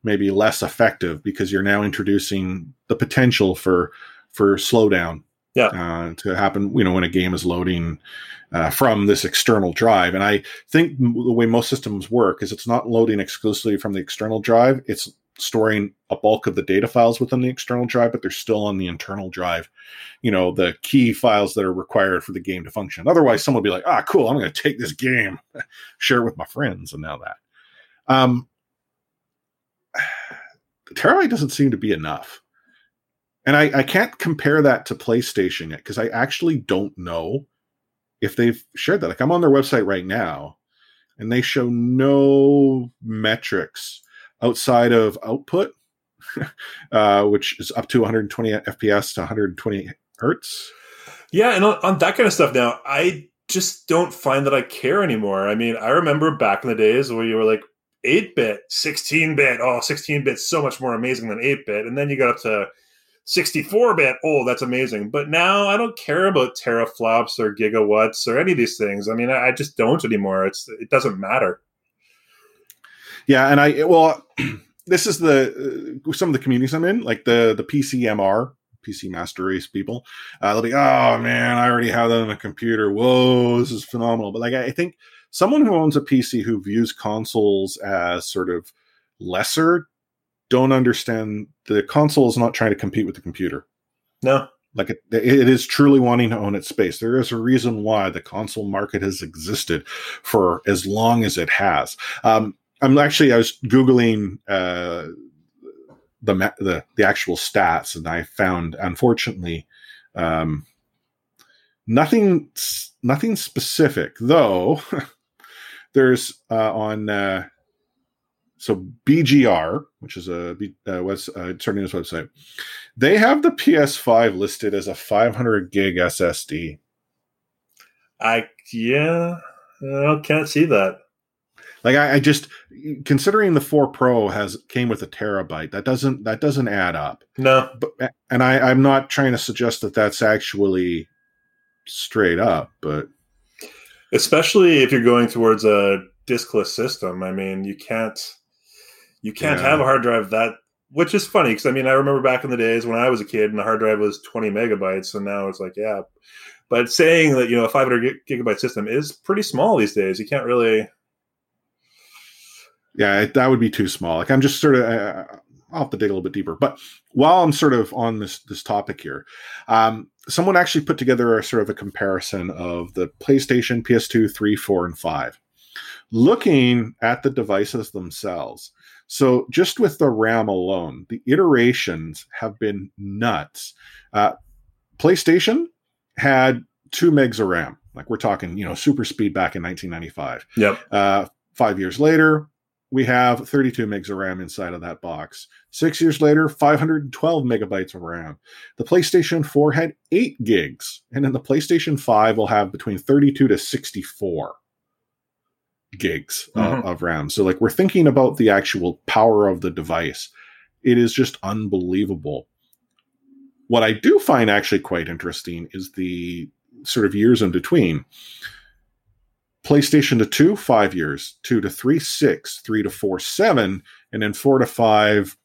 maybe less effective because you're now introducing the potential for for slowdown yeah. Uh, to happen, you know, when a game is loading uh, from this external drive. And I think the way most systems work is it's not loading exclusively from the external drive. It's storing a bulk of the data files within the external drive, but they're still on the internal drive. You know, the key files that are required for the game to function. Otherwise, someone will be like, ah, cool, I'm going to take this game, [laughs] share it with my friends, and now that. Um, [sighs] terabyte doesn't seem to be enough. And I, I can't compare that to PlayStation yet because I actually don't know if they've shared that. Like I'm on their website right now and they show no metrics outside of output, [laughs] uh, which is up to 120 FPS to 120 hertz. Yeah, and on, on, that kind of stuff now, I just don't find that I care anymore. I mean, I remember back in the days where you were like 8 bit, 16 bit, oh, 16 bit so much more amazing than 8 bit. And then you got up to 64 bit, oh, that's amazing. But now I don't care about teraflops or gigawatts or any of these things. I mean, I, I just don't anymore. It's it doesn't matter. Yeah, and I well, [clears throat] this is the uh, some of the communities I'm in, like the the PCMR, PC Master Race people. Uh, they'll be, oh man, I already have that on a computer. Whoa, this is phenomenal. But like, I think someone who owns a PC who views consoles as sort of lesser don't understand the console is not trying to compete with the computer. No. Like it, it is truly wanting to own its space. There is a reason why the console market has existed for as long as it has. Um, I'm actually I was googling uh, the the the actual stats, and I found unfortunately um, nothing nothing specific. Though [laughs] there's uh, on uh, so BGR, which is a uh, what's uh, News website, they have the PS5 listed as a 500 gig SSD. I yeah, I can't see that. Like I, I, just considering the 4 Pro has came with a terabyte, that doesn't that doesn't add up. No, but and I, I'm not trying to suggest that that's actually straight up, but especially if you're going towards a diskless system, I mean, you can't you can't yeah. have a hard drive that, which is funny because I mean I remember back in the days when I was a kid and the hard drive was 20 megabytes, and now it's like yeah. But saying that you know a 500 gigabyte system is pretty small these days. You can't really. Yeah, that would be too small. Like I'm just sort of. Uh, I'll have to dig a little bit deeper. But while I'm sort of on this this topic here, um, someone actually put together a sort of a comparison of the PlayStation, PS2, 3, 4, and 5. Looking at the devices themselves, so just with the RAM alone, the iterations have been nuts. Uh, PlayStation had two megs of RAM. Like we're talking, you know, super speed back in 1995. Yep. Uh, five years later, we have 32 megs of RAM inside of that box. Six years later, 512 megabytes of RAM. The PlayStation 4 had eight gigs, and then the PlayStation 5 will have between 32 to 64 gigs uh, mm-hmm. of RAM. So like we're thinking about the actual power of the device. It is just unbelievable. what I do find actually quite interesting is the sort of years in between. PlayStation to two, five years, two to three, six, three to four, seven, and then four to five,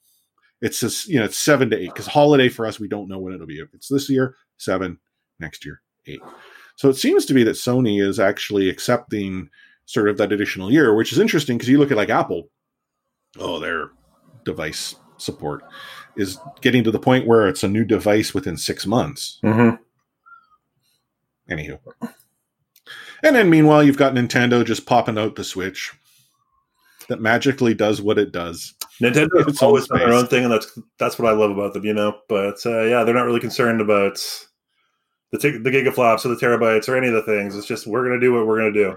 it's just, you know, it's seven to eight. Because holiday for us, we don't know when it'll be. If it's this year, seven, next year, eight. So it seems to be that Sony is actually accepting sort of that additional year, which is interesting because you look at like Apple, oh, their device support is getting to the point where it's a new device within six months. Mm-hmm. Anywho. And then meanwhile, you've got Nintendo just popping out the Switch that magically does what it does. Nintendo has always on done their own thing, and that's that's what I love about them, you know. But uh, yeah, they're not really concerned about the t- the gigaflops or the terabytes or any of the things. It's just we're gonna do what we're gonna do.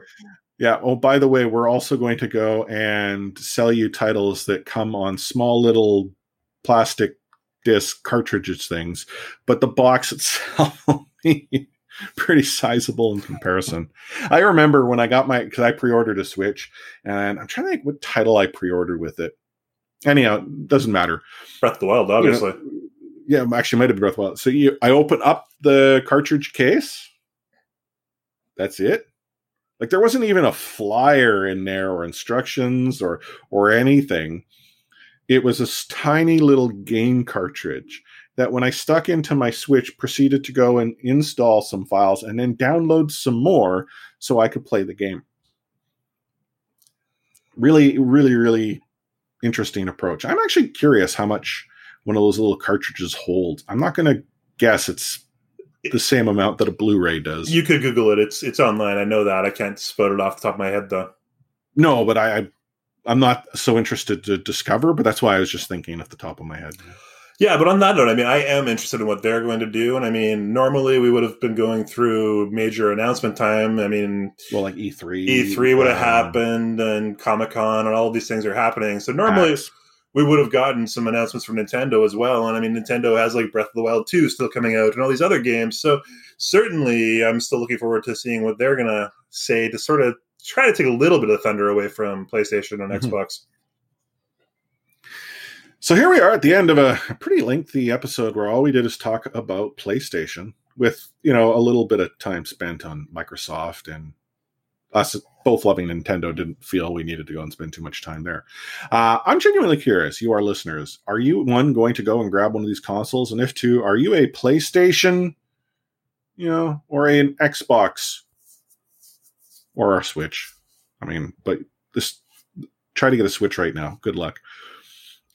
Yeah. Oh, by the way, we're also going to go and sell you titles that come on small little plastic disc cartridges things, but the box [laughs] itself pretty sizable in comparison. I remember when I got my because I pre-ordered a Switch, and I'm trying to think what title I pre-ordered with it. Anyhow, doesn't matter. Breath of the Wild, obviously. You know, yeah, actually, it might have been Breath of the Wild. So you, I open up the cartridge case. That's it. Like there wasn't even a flyer in there or instructions or or anything. It was this tiny little game cartridge that when I stuck into my Switch proceeded to go and install some files and then download some more so I could play the game. Really, really, really interesting approach. I'm actually curious how much one of those little cartridges holds. I'm not going to guess it's the same amount that a Blu-ray does. You could Google it. It's it's online. I know that. I can't spout it off the top of my head though. no, but I, I I'm not so interested to discover. But that's why I was just thinking off the top of my head. Yeah, but on that note, I mean, I am interested in what they're going to do. And I mean, normally we would have been going through major announcement time. I mean, Well, like E E3, E3 would have um, happened and Comic Con and all these things are happening. So normally PAX. We would have gotten some announcements from Nintendo as well. And I mean, Nintendo has like Breath of the Wild 2 still coming out and all these other games. So certainly I'm still looking forward to seeing what they're going to say to sort of try to take a little bit of thunder away from PlayStation and Mhm. Xbox. So here we are at the end of a pretty lengthy episode where all we did is talk about PlayStation with, you know, a little bit of time spent on Microsoft and us both loving Nintendo didn't feel we needed to go and spend too much time there. Uh, I'm genuinely curious, you, our listeners, are you one going to go and grab one of these consoles? And if two, are you a PlayStation, you know, or an Xbox or a Switch? I mean, but this try to get a Switch right now. Good luck.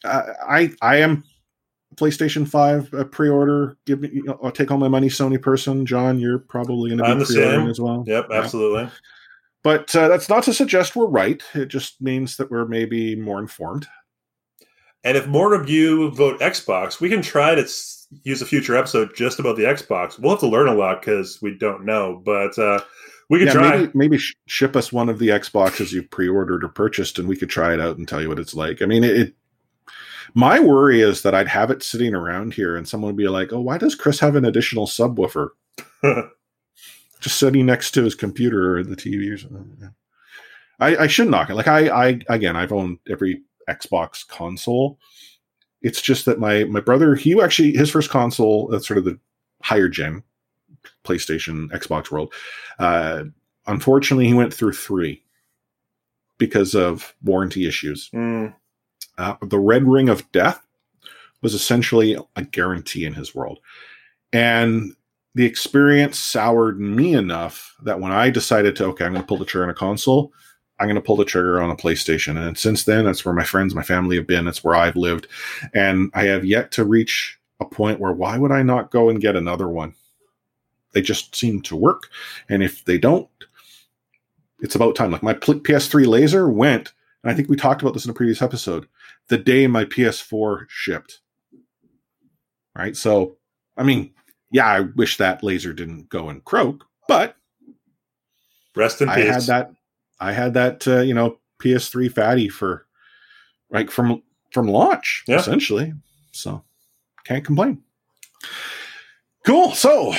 Uh, I I am PlayStation Five uh, pre-order. Give me, you know, I'll take all my money, Sony person. John, you're probably going to be the pre-ordering same. as well. Yep, Yeah. But uh, that's not to suggest we're right. It just means that we're maybe more informed. And if more of you vote Xbox, we can try to use a future episode just about the Xbox. We'll have to learn a lot because we don't know, but uh, we can yeah, try. maybe maybe sh- ship us one of the Xboxes you've pre-ordered or purchased, and we could try it out and tell you what it's like. I mean, it. it my worry is that I'd have it sitting around here, and someone would be like, "Oh, why does Chris have an additional subwoofer?" [laughs] just sitting next to his computer or the TV or something. Yeah. I, I should knock it. Like I, I again, I've owned every Xbox console. It's just that my my brother, he actually his first console, that's sort of the higher gen PlayStation, Xbox world. Uh, unfortunately, he went through three because of warranty issues. Mm, Uh, the Red Ring of Death was essentially a guarantee in his world. And the experience soured me enough that when I decided to, okay, I'm going to pull the trigger on a console, I'm going to pull the trigger on a PlayStation. And since then, that's where my friends, my family have been. That's where I've lived. And I have yet to reach a point where why would I not go and get another one? They just seem to work. And if they don't, it's about time. Like my PS3 laser went, and I think we talked about this in a previous episode, the day my PS4 shipped. Right. So, I mean, yeah, I wish that laser didn't go and croak, but rest in I peace. had that. I had that. Uh, you know, PS3 fatty for like from from launch Yeah. essentially. So can't complain. Cool. So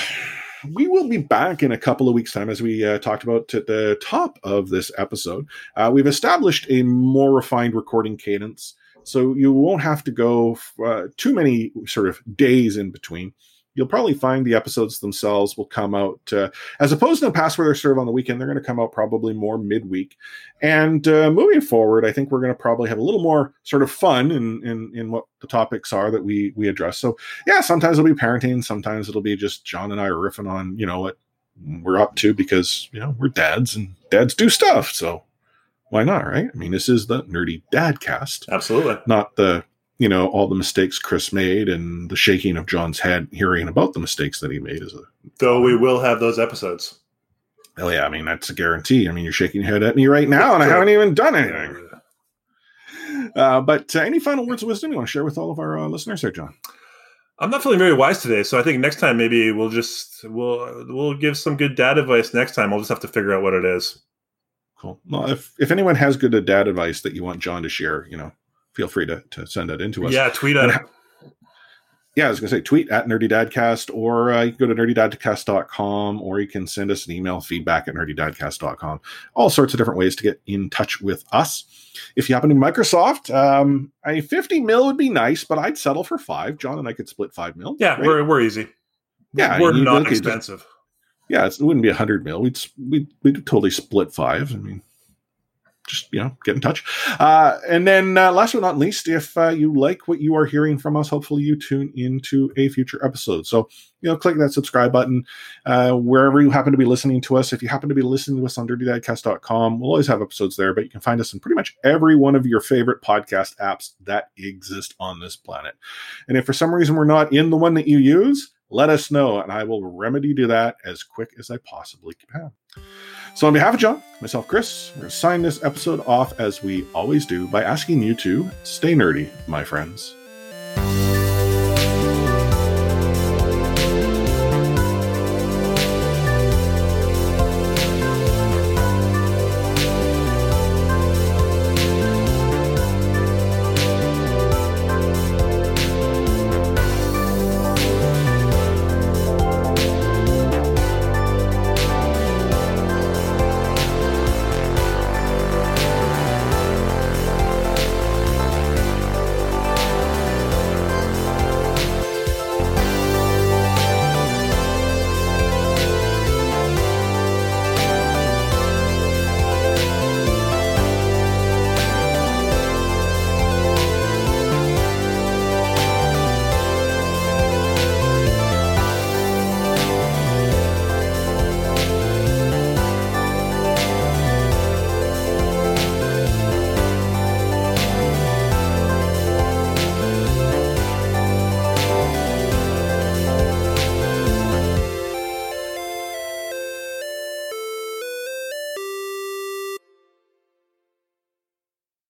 we will be back in a couple of weeks' time, as we uh, talked about at the top of this episode. Uh, we've established a more refined recording cadence, so you won't have to go uh, too many sort of days in between. You'll probably find the episodes themselves will come out uh, as opposed to the past where they're on the weekend. They're going to come out probably more midweek. And uh, moving forward, I think we're going to probably have a little more sort of fun in, in in what the topics are that we we address. So yeah, sometimes it'll be parenting, sometimes it'll be just John and I riffing on you know what we're up to because you know we're dads and dads do stuff. So why not, right? I mean, this is the nerdy dad cast, Absolutely. not the you know all the mistakes Chris made and the shaking of John's head hearing about the mistakes that he made as a Though we will have those episodes. oh yeah, I mean that's a guarantee. I mean you're shaking your head at me right now, and I haven't even done anything. Uh, but uh, any final words of wisdom you want to share with all of our uh, listeners there, John? I'm not feeling very wise today, so I think next time maybe we'll just we'll we'll give some good dad advice next time. I'll just have to figure out what it is. Cool. Well, if if anyone has good dad advice that you want John to share, you know, feel free to, to send that into us. Yeah, tweet at yeah, I was going to say tweet at nerdydadcast or uh, you can go to nerdydadcast.com or you can send us an email feedback at nerdydadcast.com. All sorts of different ways to get in touch with us. If you happen to be Microsoft, um, a 50 mil would be nice, but I'd settle for five. John and I could split five mil. Yeah, right? we're we're easy. Yeah, we're not expensive. yeah, it's, it wouldn't be a hundred mil. We'd, we'd we'd totally split five. I mean, just you know, get in touch. Uh, and then uh, last but not least, if uh, you like what you are hearing from us, hopefully you tune into a future episode. So you know, click that subscribe button uh, wherever you happen to be listening to us. If you happen to be listening to us on NerdyDadcast.com, we'll always have episodes there. But you can find us in pretty much every one of your favorite podcast apps that exist on this planet. And if for some reason we're not in the one that you use, let us know, and I will remedy to that as quick as I possibly can. So, on behalf of John, myself, Chris, we're going to sign this episode off as we always do by asking you to stay nerdy, my friends.